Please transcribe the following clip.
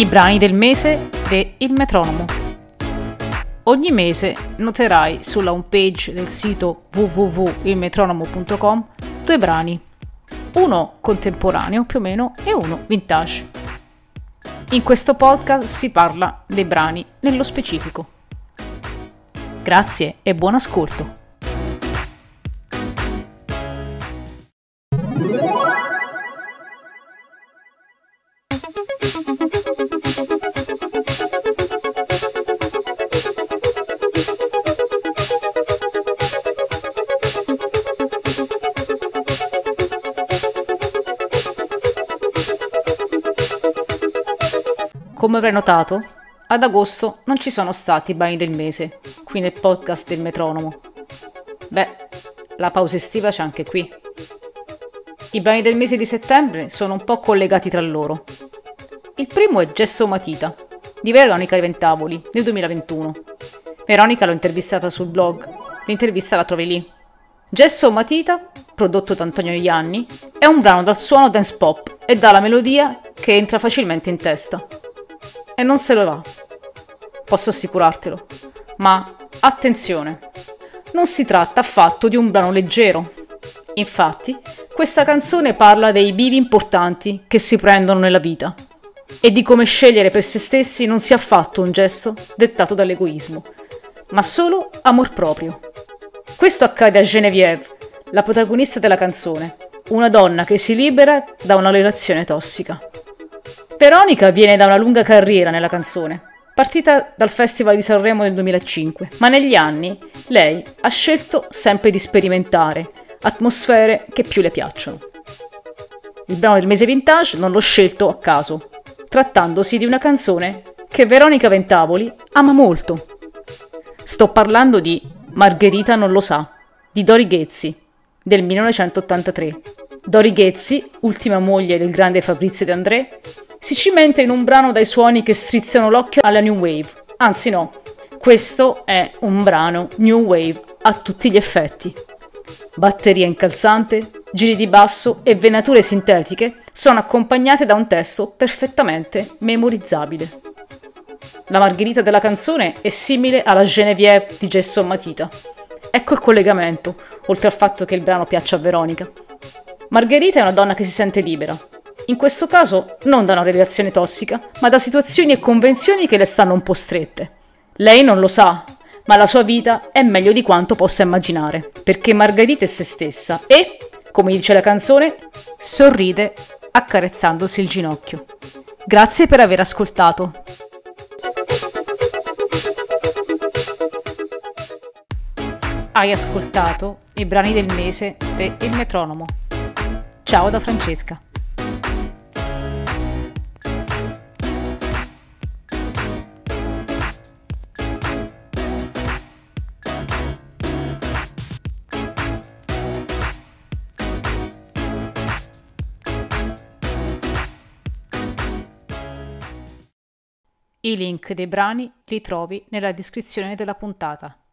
I brani del mese de Il Metronomo. Ogni mese noterai sulla homepage del sito www.ilmetronomo.com due brani, uno contemporaneo più o meno e uno vintage. In questo podcast si parla dei brani nello specifico. Grazie e buon ascolto. Come avrai notato, ad agosto non ci sono stati i brani del mese, qui nel podcast del metronomo. Beh, la pausa estiva c'è anche qui. I brani del mese di settembre sono un po' collegati tra loro. Il primo è Gesso Matita, di Veronica Ventavoli, nel 2021. Veronica l'ho intervistata sul blog, l'intervista la trovi lì. Gesso Matita, prodotto da Antonio Ianni, è un brano dal suono dance pop e dalla melodia che entra facilmente in testa e non se lo va. Posso assicurartelo. Ma attenzione, non si tratta affatto di un brano leggero. Infatti, questa canzone parla dei bivi importanti che si prendono nella vita e di come scegliere per se stessi non sia affatto un gesto dettato dall'egoismo, ma solo amor proprio. Questo accade a Genevieve, la protagonista della canzone, una donna che si libera da una relazione tossica. Veronica viene da una lunga carriera nella canzone, partita dal Festival di Sanremo del 2005, ma negli anni lei ha scelto sempre di sperimentare atmosfere che più le piacciono. Il brano del mese vintage non l'ho scelto a caso, trattandosi di una canzone che Veronica Ventavoli ama molto. Sto parlando di Margherita non lo sa, di Dori Ghezzi, del 1983. Dori Ghezzi, ultima moglie del grande Fabrizio De André, si cimenta in un brano dai suoni che strizzano l'occhio alla New Wave. Anzi no, questo è un brano New Wave a tutti gli effetti. Batteria incalzante, giri di basso e venature sintetiche sono accompagnate da un testo perfettamente memorizzabile. La margherita della canzone è simile alla Genevieve di Gesso Matita. Ecco il collegamento, oltre al fatto che il brano piaccia a Veronica. Margherita è una donna che si sente libera, in questo caso non da una relazione tossica, ma da situazioni e convenzioni che le stanno un po' strette. Lei non lo sa, ma la sua vita è meglio di quanto possa immaginare, perché Margherita è se stessa e, come dice la canzone, sorride accarezzandosi il ginocchio. Grazie per aver ascoltato. Hai ascoltato i brani del mese de Il Metronomo. Ciao da Francesca. I link dei brani li trovi nella descrizione della puntata.